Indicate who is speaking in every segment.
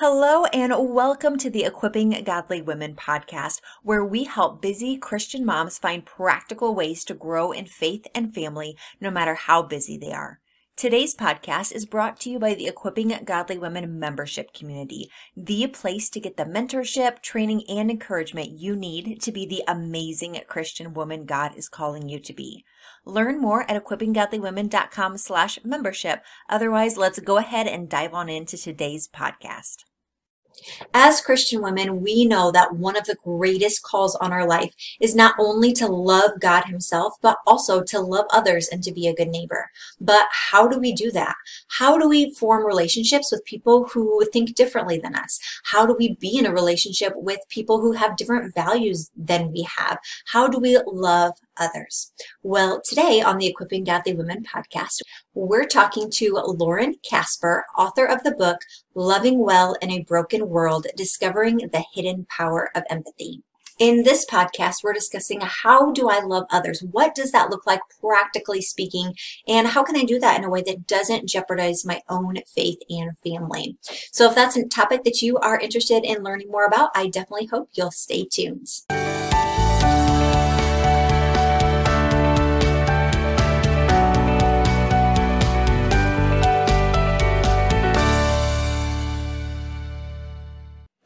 Speaker 1: Hello, and welcome to the Equipping Godly Women podcast, where we help busy Christian moms find practical ways to grow in faith and family no matter how busy they are. Today's podcast is brought to you by the Equipping Godly Women membership community, the place to get the mentorship, training, and encouragement you need to be the amazing Christian woman God is calling you to be. Learn more at equippinggodlywomen.com slash membership. Otherwise, let's go ahead and dive on into today's podcast.
Speaker 2: As Christian women, we know that one of the greatest calls on our life is not only to love God Himself, but also to love others and to be a good neighbor. But how do we do that? How do we form relationships with people who think differently than us? How do we be in a relationship with people who have different values than we have? How do we love others? Well, today on the Equipping Godly Women podcast, we're talking to Lauren Casper, author of the book Loving Well in a Broken World Discovering the Hidden Power of Empathy. In this podcast, we're discussing how do I love others? What does that look like practically speaking? And how can I do that in a way that doesn't jeopardize my own faith and family? So if that's a topic that you are interested in learning more about, I definitely hope you'll stay tuned.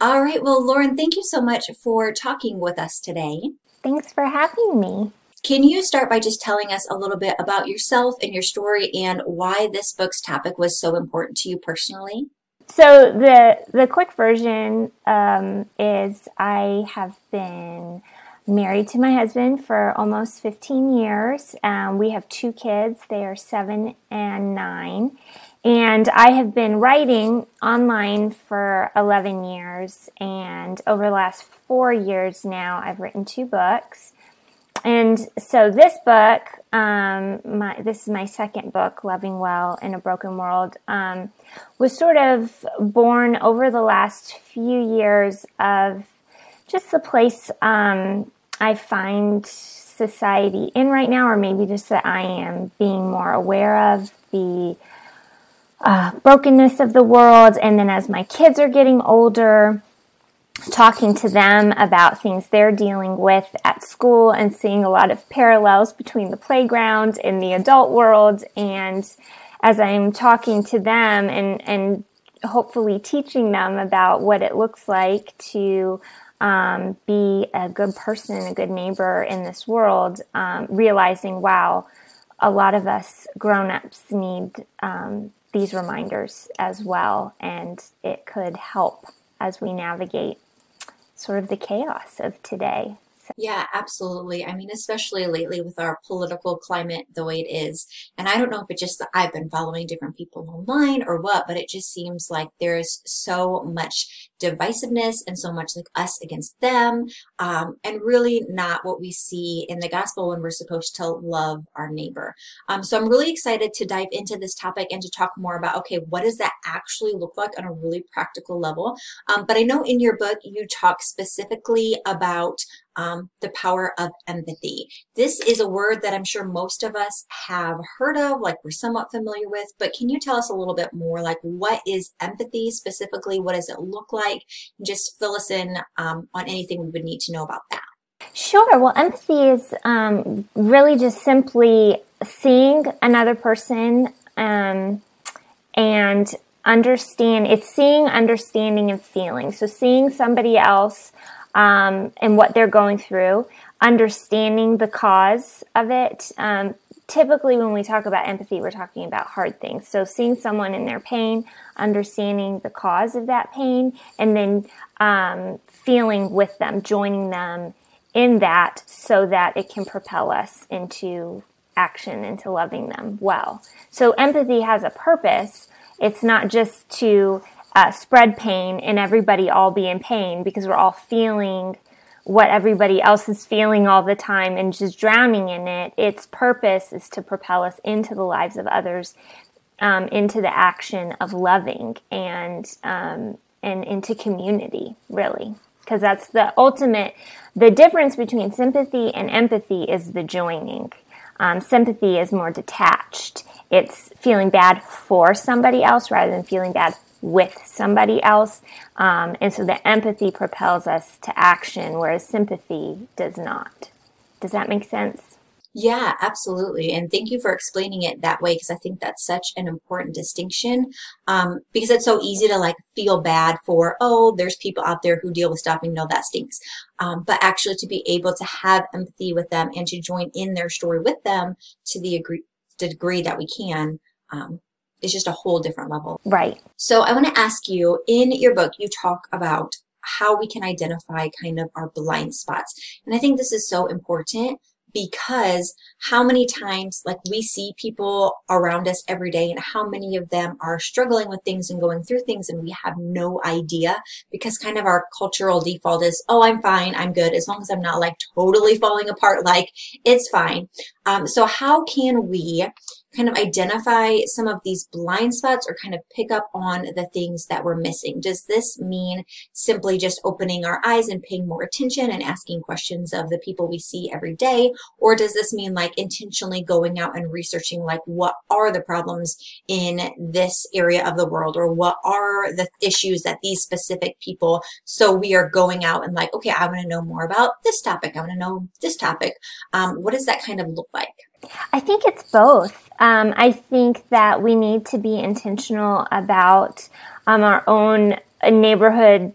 Speaker 2: All right. Well, Lauren, thank you so much for talking with us today.
Speaker 3: Thanks for having me.
Speaker 2: Can you start by just telling us a little bit about yourself and your story and why this book's topic was so important to you personally?
Speaker 3: So the the quick version um, is I have been married to my husband for almost 15 years. Um, we have two kids; they are seven and nine, and I have been writing online for 11 years. And over the last four years now, I've written two books. And so this book, um, my, this is my second book, Loving Well in a Broken World, um, was sort of born over the last few years of just the place um, I find society in right now, or maybe just that I am being more aware of the uh, brokenness of the world. And then as my kids are getting older, talking to them about things they're dealing with at school and seeing a lot of parallels between the playground and the adult world. And as I'm talking to them and, and hopefully teaching them about what it looks like to um, be a good person, a good neighbor in this world, um, realizing, wow, a lot of us grown ups need um, these reminders as well, and it could help as we navigate sort of the chaos of today.
Speaker 2: Yeah, absolutely. I mean, especially lately with our political climate the way it is. And I don't know if it's just that I've been following different people online or what, but it just seems like there's so much divisiveness and so much like us against them, um, and really not what we see in the gospel when we're supposed to love our neighbor. Um, so I'm really excited to dive into this topic and to talk more about okay, what does that actually look like on a really practical level? Um, but I know in your book you talk specifically about um, the power of empathy. This is a word that I'm sure most of us have heard of, like we're somewhat familiar with, but can you tell us a little bit more, like what is empathy specifically? What does it look like? Just fill us in um, on anything we would need to know about that.
Speaker 3: Sure. Well, empathy is um, really just simply seeing another person um, and understand. It's seeing, understanding, and feeling. So seeing somebody else um, and what they're going through, understanding the cause of it. Um, typically, when we talk about empathy, we're talking about hard things. So, seeing someone in their pain, understanding the cause of that pain, and then um, feeling with them, joining them in that so that it can propel us into action, into loving them well. So, empathy has a purpose. It's not just to uh, spread pain and everybody all be in pain because we're all feeling what everybody else is feeling all the time and just drowning in it. Its purpose is to propel us into the lives of others, um, into the action of loving and um, and into community, really, because that's the ultimate. The difference between sympathy and empathy is the joining. Um, sympathy is more detached it's feeling bad for somebody else rather than feeling bad with somebody else. Um, and so the empathy propels us to action, whereas sympathy does not. Does that make sense?
Speaker 2: Yeah, absolutely. And thank you for explaining it that way because I think that's such an important distinction. Um, because it's so easy to like feel bad for, oh, there's people out there who deal with stuff and know that stinks. Um, but actually to be able to have empathy with them and to join in their story with them to the degree, degree that we can, um, is just a whole different level.
Speaker 3: Right.
Speaker 2: So I want to ask you in your book, you talk about how we can identify kind of our blind spots. And I think this is so important because how many times like we see people around us every day and how many of them are struggling with things and going through things and we have no idea because kind of our cultural default is oh i'm fine i'm good as long as i'm not like totally falling apart like it's fine um, so how can we kind of identify some of these blind spots or kind of pick up on the things that we're missing? Does this mean simply just opening our eyes and paying more attention and asking questions of the people we see every day? Or does this mean like intentionally going out and researching like what are the problems in this area of the world or what are the issues that these specific people, so we are going out and like, okay, I want to know more about this topic. I want to know this topic. Um, what does that kind of look like?
Speaker 3: I think it's both. Um, I think that we need to be intentional about um, our own neighborhood,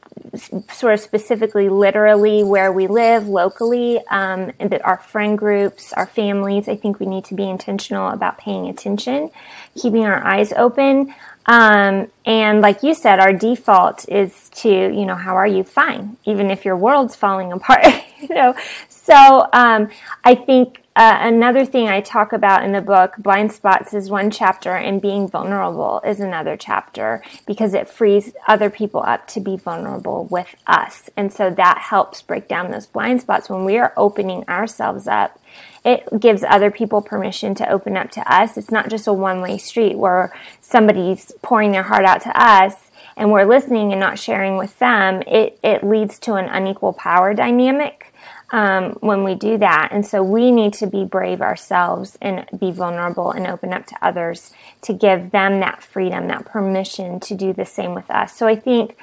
Speaker 3: sort of specifically, literally where we live locally, um, that our friend groups, our families. I think we need to be intentional about paying attention, keeping our eyes open. Um, and like you said, our default is to, you know, how are you? Fine, even if your world's falling apart. you know, so um, I think uh, another thing I talk about in the book, blind spots, is one chapter, and being vulnerable is another chapter because it frees other people up to be vulnerable with us. And so that helps break down those blind spots when we are opening ourselves up. It gives other people permission to open up to us. It's not just a one way street where somebody's pouring their heart out to us and we're listening and not sharing with them. It, it leads to an unequal power dynamic um, when we do that. And so we need to be brave ourselves and be vulnerable and open up to others to give them that freedom, that permission to do the same with us. So I think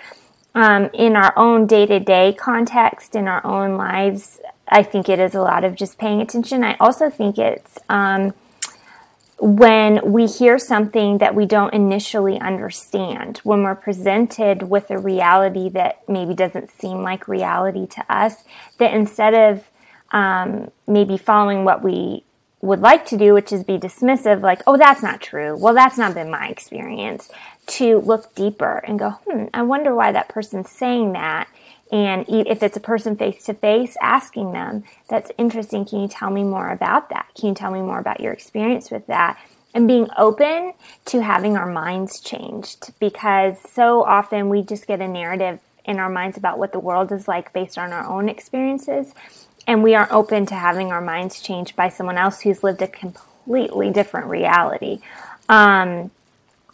Speaker 3: um, in our own day to day context, in our own lives, I think it is a lot of just paying attention. I also think it's um, when we hear something that we don't initially understand, when we're presented with a reality that maybe doesn't seem like reality to us, that instead of um, maybe following what we would like to do, which is be dismissive, like, oh, that's not true. Well, that's not been my experience, to look deeper and go, hmm, I wonder why that person's saying that. And if it's a person face to face, asking them, that's interesting. Can you tell me more about that? Can you tell me more about your experience with that? And being open to having our minds changed because so often we just get a narrative in our minds about what the world is like based on our own experiences. And we aren't open to having our minds changed by someone else who's lived a completely different reality. Um,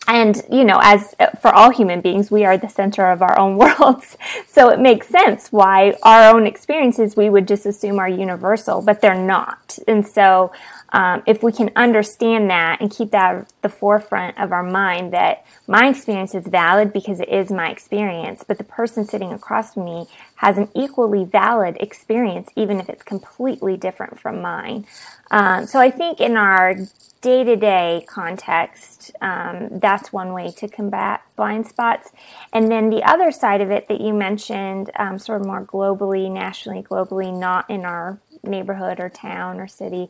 Speaker 3: and you know as for all human beings we are the center of our own worlds. So it makes sense why our own experiences we would just assume are universal but they're not. And so um, if we can understand that and keep that at the forefront of our mind that my experience is valid because it is my experience but the person sitting across from me has an equally valid experience even if it's completely different from mine um, so i think in our day to day context, um, that's one way to combat blind spots. And then the other side of it that you mentioned, um, sort of more globally, nationally, globally, not in our neighborhood or town or city.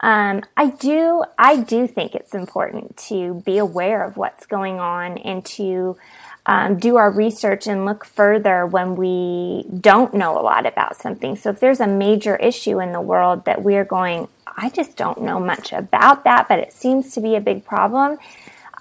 Speaker 3: Um, I do, I do think it's important to be aware of what's going on and to um, do our research and look further when we don't know a lot about something. So if there's a major issue in the world that we're going, I just don't know much about that, but it seems to be a big problem.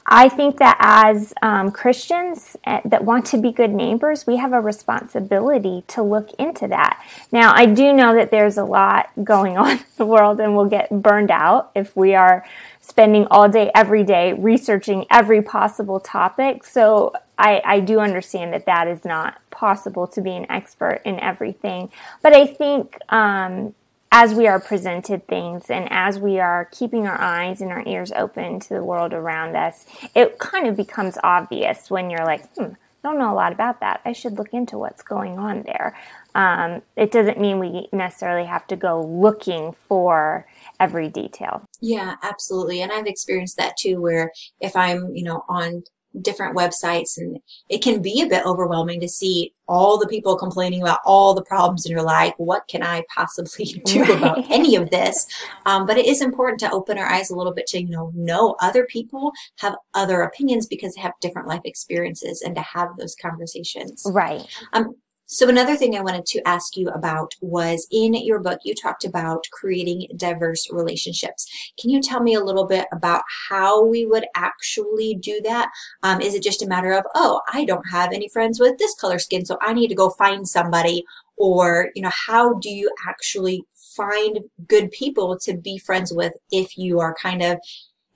Speaker 3: I think that as um, Christians uh, that want to be good neighbors, we have a responsibility to look into that. Now, I do know that there's a lot going on in the world and we'll get burned out if we are spending all day, every day researching every possible topic. So I, I do understand that that is not possible to be an expert in everything. But I think um, as we are presented things and as we are keeping our eyes and our ears open to the world around us, it kind of becomes obvious when you're like, hmm, I don't know a lot about that. I should look into what's going on there. Um, it doesn't mean we necessarily have to go looking for every detail.
Speaker 2: Yeah, absolutely. And I've experienced that too, where if I'm, you know, on different websites and it can be a bit overwhelming to see all the people complaining about all the problems and you're like what can i possibly do right. about any of this? Um, but it is important to open our eyes a little bit to you know know other people have other opinions because they have different life experiences and to have those conversations.
Speaker 3: Right.
Speaker 2: Um, so another thing I wanted to ask you about was in your book, you talked about creating diverse relationships. Can you tell me a little bit about how we would actually do that? Um, is it just a matter of, oh, I don't have any friends with this color skin, so I need to go find somebody? Or, you know, how do you actually find good people to be friends with if you are kind of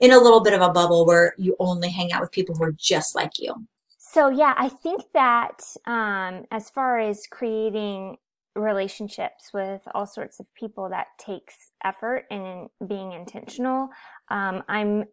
Speaker 2: in a little bit of a bubble where you only hang out with people who are just like you?
Speaker 3: So yeah, I think that um, as far as creating relationships with all sorts of people, that takes effort and being intentional. Um, I'm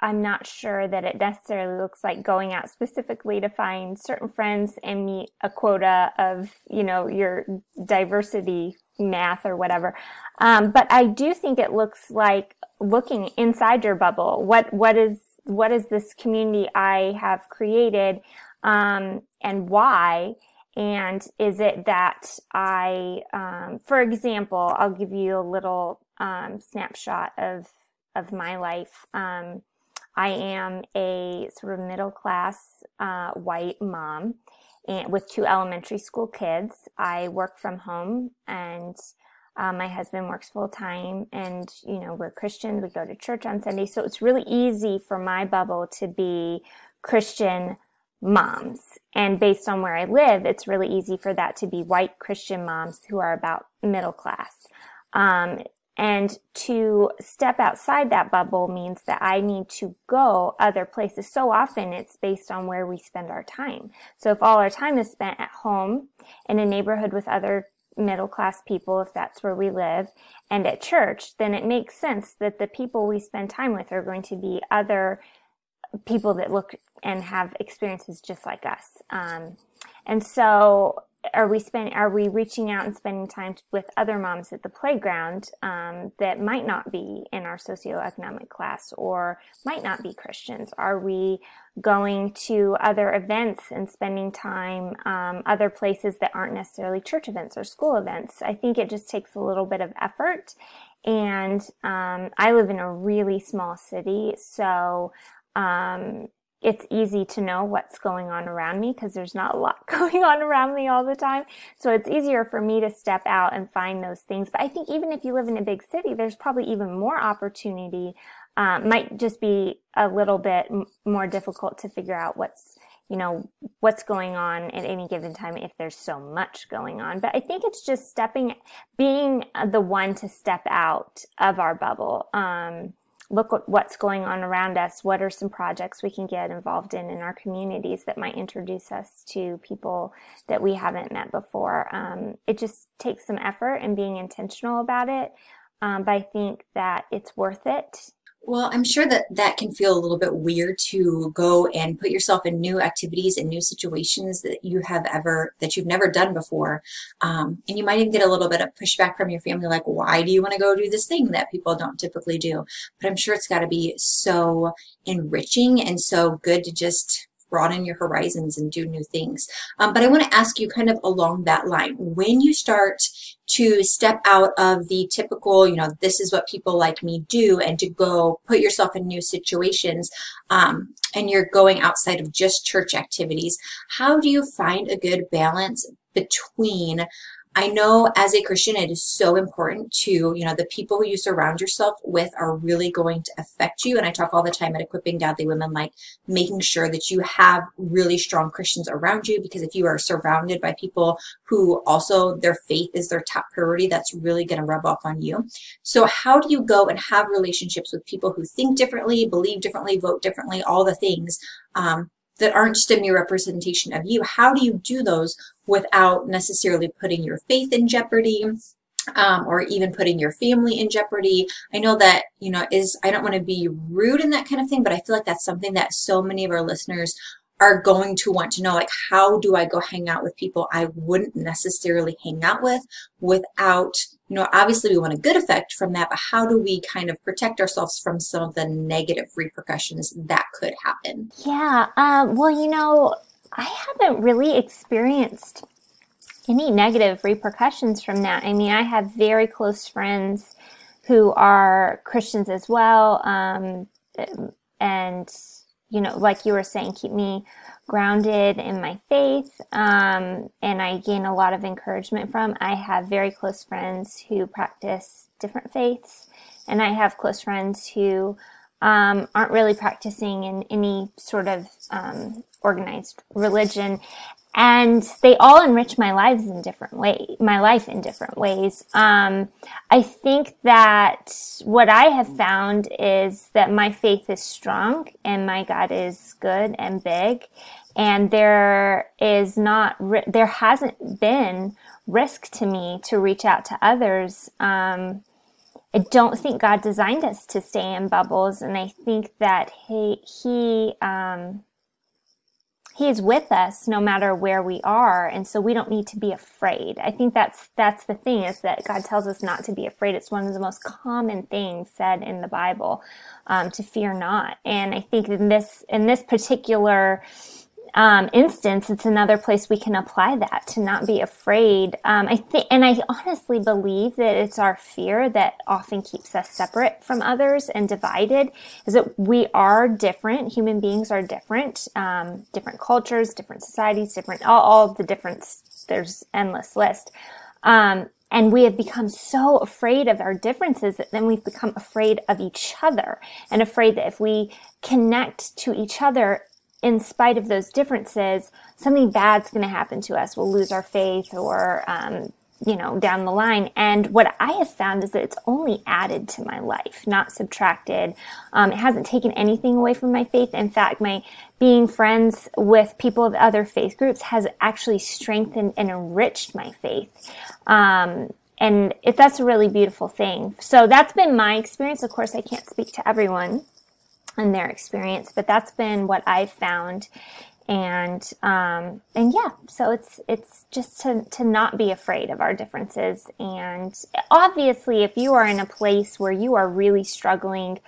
Speaker 3: I'm not sure that it necessarily looks like going out specifically to find certain friends and meet a quota of, you know, your diversity math or whatever. Um, but I do think it looks like looking inside your bubble. What, what is what is this community I have created um, and why? And is it that I, um, for example, I'll give you a little um, snapshot of of my life. Um, I am a sort of middle class uh, white mom and with two elementary school kids. I work from home and uh, my husband works full time and, you know, we're Christians. We go to church on Sunday. So it's really easy for my bubble to be Christian moms. And based on where I live, it's really easy for that to be white Christian moms who are about middle class. Um, and to step outside that bubble means that I need to go other places. So often it's based on where we spend our time. So if all our time is spent at home in a neighborhood with other middle class people, if that's where we live, and at church, then it makes sense that the people we spend time with are going to be other people that look and have experiences just like us. Um, and so are we spend are we reaching out and spending time with other moms at the playground um, that might not be in our socioeconomic class or might not be Christians? Are we going to other events and spending time um, other places that aren't necessarily church events or school events? I think it just takes a little bit of effort. And um, I live in a really small city, so um, it's easy to know what's going on around me because there's not a lot going on around me all the time. So it's easier for me to step out and find those things. But I think even if you live in a big city, there's probably even more opportunity. Um, might just be a little bit m- more difficult to figure out what's you know what's going on at any given time if there's so much going on but i think it's just stepping being the one to step out of our bubble um, look at what's going on around us. What are some projects we can get involved in in our communities that might introduce us to people that we haven't met before? Um, it just takes some effort and being intentional about it. Um, but I think that it's worth it
Speaker 2: well, I'm sure that that can feel a little bit weird to go and put yourself in new activities and new situations that you have ever, that you've never done before. Um, and you might even get a little bit of pushback from your family, like, why do you want to go do this thing that people don't typically do? But I'm sure it's got to be so enriching and so good to just broaden your horizons and do new things. Um, but I want to ask you kind of along that line, when you start to step out of the typical, you know, this is what people like me do, and to go put yourself in new situations, um, and you're going outside of just church activities, how do you find a good balance between I know as a Christian, it is so important to, you know, the people you surround yourself with are really going to affect you. And I talk all the time at Equipping Godly Women, like making sure that you have really strong Christians around you, because if you are surrounded by people who also their faith is their top priority, that's really going to rub off on you. So how do you go and have relationships with people who think differently, believe differently, vote differently, all the things, um, that aren't just a mere representation of you. How do you do those without necessarily putting your faith in jeopardy? um, or even putting your family in jeopardy. I know that, you know, is, I don't want to be rude in that kind of thing, but I feel like that's something that so many of our listeners are going to want to know like how do i go hang out with people i wouldn't necessarily hang out with without you know obviously we want a good effect from that but how do we kind of protect ourselves from some of the negative repercussions that could happen
Speaker 3: yeah um, well you know i haven't really experienced any negative repercussions from that i mean i have very close friends who are christians as well um, and you know, like you were saying, keep me grounded in my faith. Um, and I gain a lot of encouragement from. I have very close friends who practice different faiths, and I have close friends who um, aren't really practicing in any sort of um, organized religion. And they all enrich my lives in different ways my life in different ways. Um, i think that what i have found is that my faith is strong and my god is good and big. And there is not there hasn't been risk to me to reach out to others um, i don't think god designed us to stay in bubbles and i think that he he um, he is with us no matter where we are and so we don't need to be afraid. I think that's that's the thing is that god tells us not to be afraid. It's one of the most common things said in the bible um, to fear not. And i think in this in this particular um, instance, it's another place we can apply that to not be afraid. Um, I think, and I honestly believe that it's our fear that often keeps us separate from others and divided. Is that we are different. Human beings are different. Um, different cultures, different societies, different all, all the difference. There's endless list. Um, and we have become so afraid of our differences that then we've become afraid of each other and afraid that if we connect to each other in spite of those differences, something bad's going to happen to us. We'll lose our faith or, um, you know, down the line. And what I have found is that it's only added to my life, not subtracted. Um, it hasn't taken anything away from my faith. In fact, my being friends with people of other faith groups has actually strengthened and enriched my faith. Um, and if that's a really beautiful thing. So that's been my experience. Of course, I can't speak to everyone and their experience, but that's been what I've found. And um, and yeah, so it's it's just to to not be afraid of our differences. And obviously, if you are in a place where you are really struggling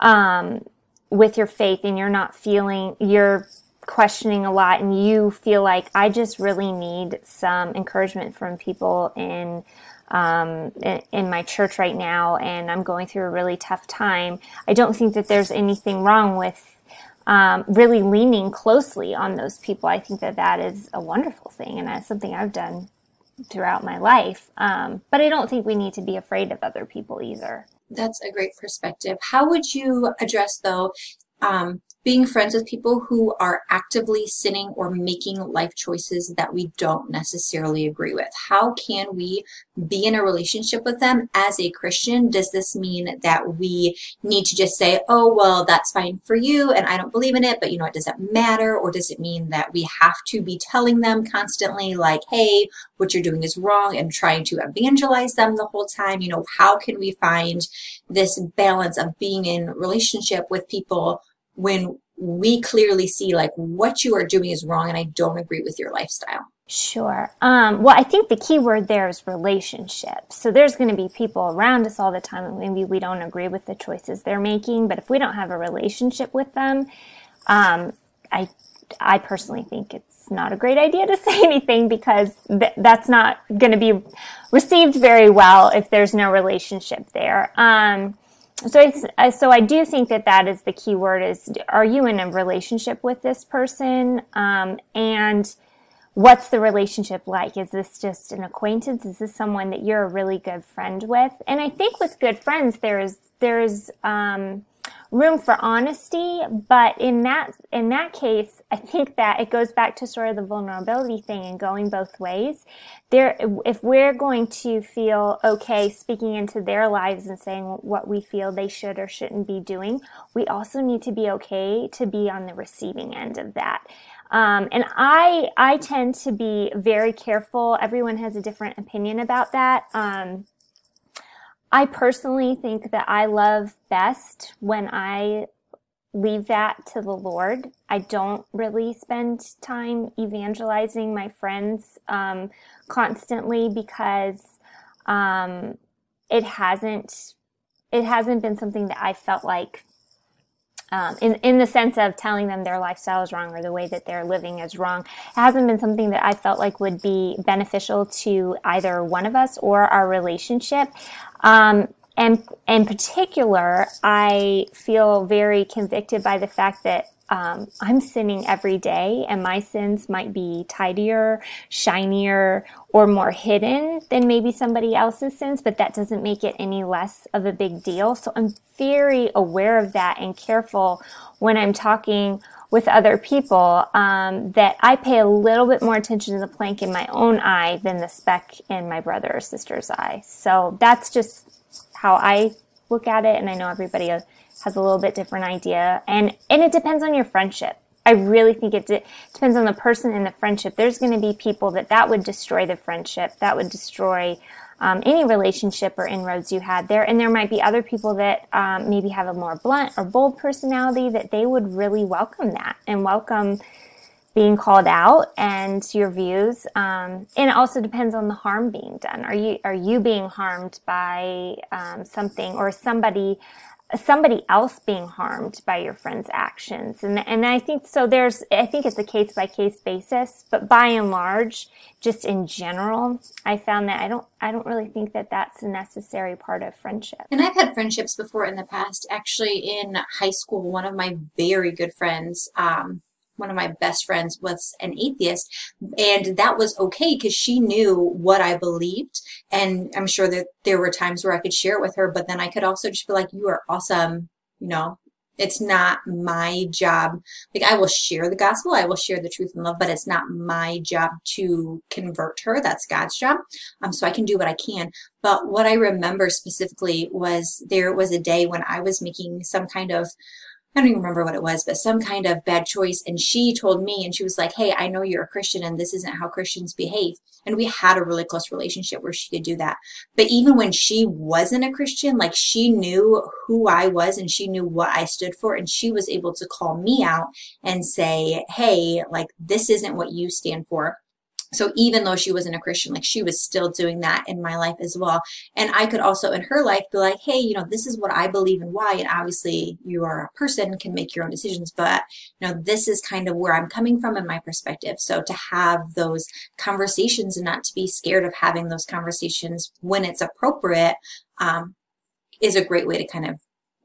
Speaker 3: um, with your faith and you're not feeling you're questioning a lot and you feel like I just really need some encouragement from people in um, in, my church right now and I'm going through a really tough time, I don't think that there's anything wrong with um, really leaning closely on those people. I think that that is a wonderful thing and that's something I've done throughout my life. Um, but I don't think we need to be afraid of other people either.
Speaker 2: That's a great perspective. How would you address, though, um, being friends with people who are actively sinning or making life choices that we don't necessarily agree with. How can we be in a relationship with them as a Christian? Does this mean that we need to just say, oh, well, that's fine for you and I don't believe in it, but you know, it doesn't matter? Or does it mean that we have to be telling them constantly, like, hey, what you're doing is wrong and trying to evangelize them the whole time? You know, how can we find this balance of being in relationship with people when we clearly see like what you are doing is wrong and I don't agree with your lifestyle.
Speaker 3: Sure. Um, well, I think the key word there is relationship. So there's going to be people around us all the time, and maybe we don't agree with the choices they're making. But if we don't have a relationship with them, um, I, I personally think it's not a great idea to say anything because th- that's not going to be received very well if there's no relationship there. Um, so I, so I do think that that is the key word is are you in a relationship with this person? Um, and what's the relationship like? Is this just an acquaintance? Is this someone that you're a really good friend with? And i think with good friends there is there's um, room for honesty but in that in that case i think that it goes back to sort of the vulnerability thing and going both ways there if we're going to feel okay speaking into their lives and saying what we feel they should or shouldn't be doing we also need to be okay to be on the receiving end of that Um, and I, I tend to be very careful. Everyone has a different opinion about that. Um, I personally think that I love best when I leave that to the Lord. I don't really spend time evangelizing my friends um, constantly because um, it hasn't it hasn't been something that I felt like um, in in the sense of telling them their lifestyle is wrong or the way that they're living is wrong. It hasn't been something that I felt like would be beneficial to either one of us or our relationship. Um, and in particular, I feel very convicted by the fact that um, I'm sinning every day, and my sins might be tidier, shinier, or more hidden than maybe somebody else's sins, but that doesn't make it any less of a big deal. So I'm very aware of that and careful when I'm talking with other people um, that I pay a little bit more attention to the plank in my own eye than the speck in my brother or sister's eye. So that's just how I look at it, and I know everybody has a little bit different idea, and and it depends on your friendship. I really think it de- depends on the person in the friendship. There's going to be people that that would destroy the friendship, that would destroy um, any relationship or inroads you had there. And there might be other people that um, maybe have a more blunt or bold personality that they would really welcome that and welcome being called out and your views. Um, and it also depends on the harm being done. Are you are you being harmed by um, something or somebody somebody else being harmed by your friend's actions? And and I think so. There's I think it's a case by case basis, but by and large, just in general, I found that I don't I don't really think that that's a necessary part of friendship.
Speaker 2: And I've had friendships before in the past. Actually, in high school, one of my very good friends. Um, one of my best friends was an atheist and that was okay because she knew what I believed and I'm sure that there were times where I could share it with her but then I could also just be like you are awesome you know? It's not my job like I will share the gospel I will share the truth and love but it's not my job to convert her that's God's job um so I can do what I can but what I remember specifically was there was a day when I was making some kind of I don't even remember what it was, but some kind of bad choice. And she told me, and she was like, Hey, I know you're a Christian and this isn't how Christians behave. And we had a really close relationship where she could do that. But even when she wasn't a Christian, like she knew who I was and she knew what I stood for. And she was able to call me out and say, Hey, like this isn't what you stand for so even though she wasn't a Christian, like she was still doing that in my life as well. And I could also in her life be like, hey, you know, this is what I believe and why. And obviously you are a person can make your own decisions, but you know, this is kind of where I'm coming from in my perspective. So to have those conversations and not to be scared of having those conversations when it's appropriate, um, is a great way to kind of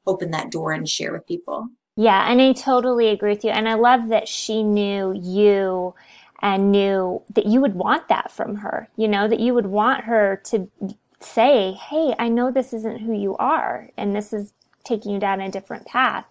Speaker 2: open that door and share with people.
Speaker 3: Yeah, and I totally agree with you. And I love that she knew you and knew that you would want that from her, you know, that you would want her to say, Hey, I know this isn't who you are, and this is taking you down a different path.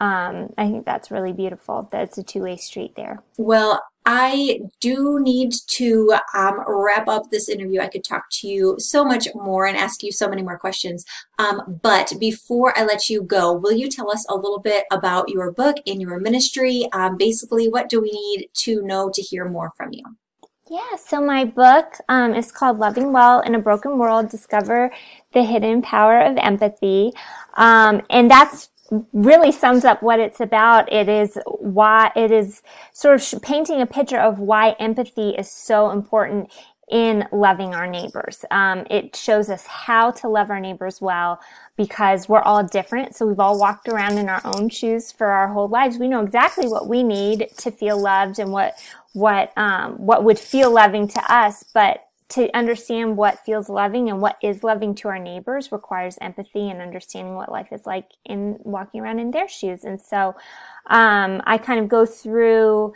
Speaker 3: Um, I think that's really beautiful. That's a two way street there.
Speaker 2: Well, I do need to um, wrap up this interview. I could talk to you so much more and ask you so many more questions. Um, but before I let you go, will you tell us a little bit about your book and your ministry? Um, basically, what do we need to know to hear more from you?
Speaker 3: Yeah, so my book um, is called Loving Well in a Broken World Discover the Hidden Power of Empathy. Um, and that's really sums up what it's about. It is why it is sort of painting a picture of why empathy is so important in loving our neighbors. Um, it shows us how to love our neighbors well because we're all different. So we've all walked around in our own shoes for our whole lives. We know exactly what we need to feel loved and what what um, what would feel loving to us. But to understand what feels loving and what is loving to our neighbors requires empathy and understanding what life is like in walking around in their shoes. And so, um, I kind of go through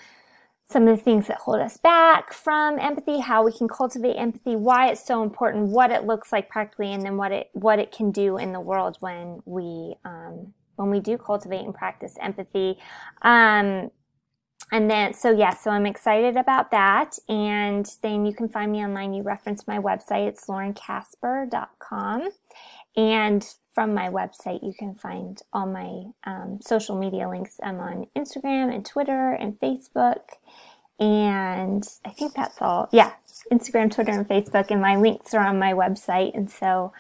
Speaker 3: some of the things that hold us back from empathy, how we can cultivate empathy, why it's so important, what it looks like practically, and then what it what it can do in the world when we um, when we do cultivate and practice empathy. Um, and then, so yeah, so I'm excited about that. And then you can find me online. You reference my website. It's laurencasper.com. And from my website, you can find all my um, social media links. I'm on Instagram and Twitter and Facebook. And I think that's all. Yeah, Instagram, Twitter, and Facebook. And my links are on my website. And so,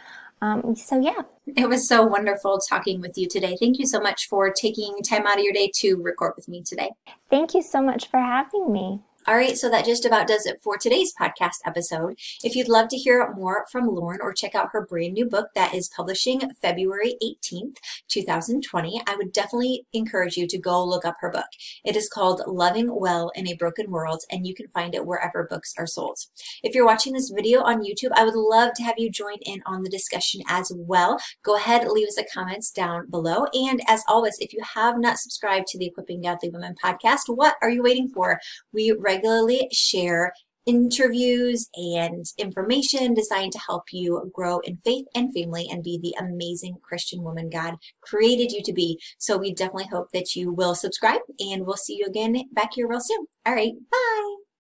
Speaker 3: um, so yeah.
Speaker 2: It was so wonderful talking with you today. Thank you so much for taking time out of your day to record with me today.
Speaker 3: Thank you so much for having me.
Speaker 2: All right, so that just about does it for today's podcast episode. If you'd love to hear more from Lauren or check out her brand new book that is publishing February 18th, 2020, I would definitely encourage you to go look up her book. It is called Loving Well in a Broken World, and you can find it wherever books are sold. If you're watching this video on YouTube, I would love to have you join in on the discussion as well. Go ahead, leave us a comments down below. And as always, if you have not subscribed to the Equipping Godly Women podcast, what are you waiting for? We regularly share interviews and information designed to help you grow in faith and family and be the amazing Christian woman God created you to be. So we definitely hope that you will subscribe and we'll see you again back here real soon. All right, bye.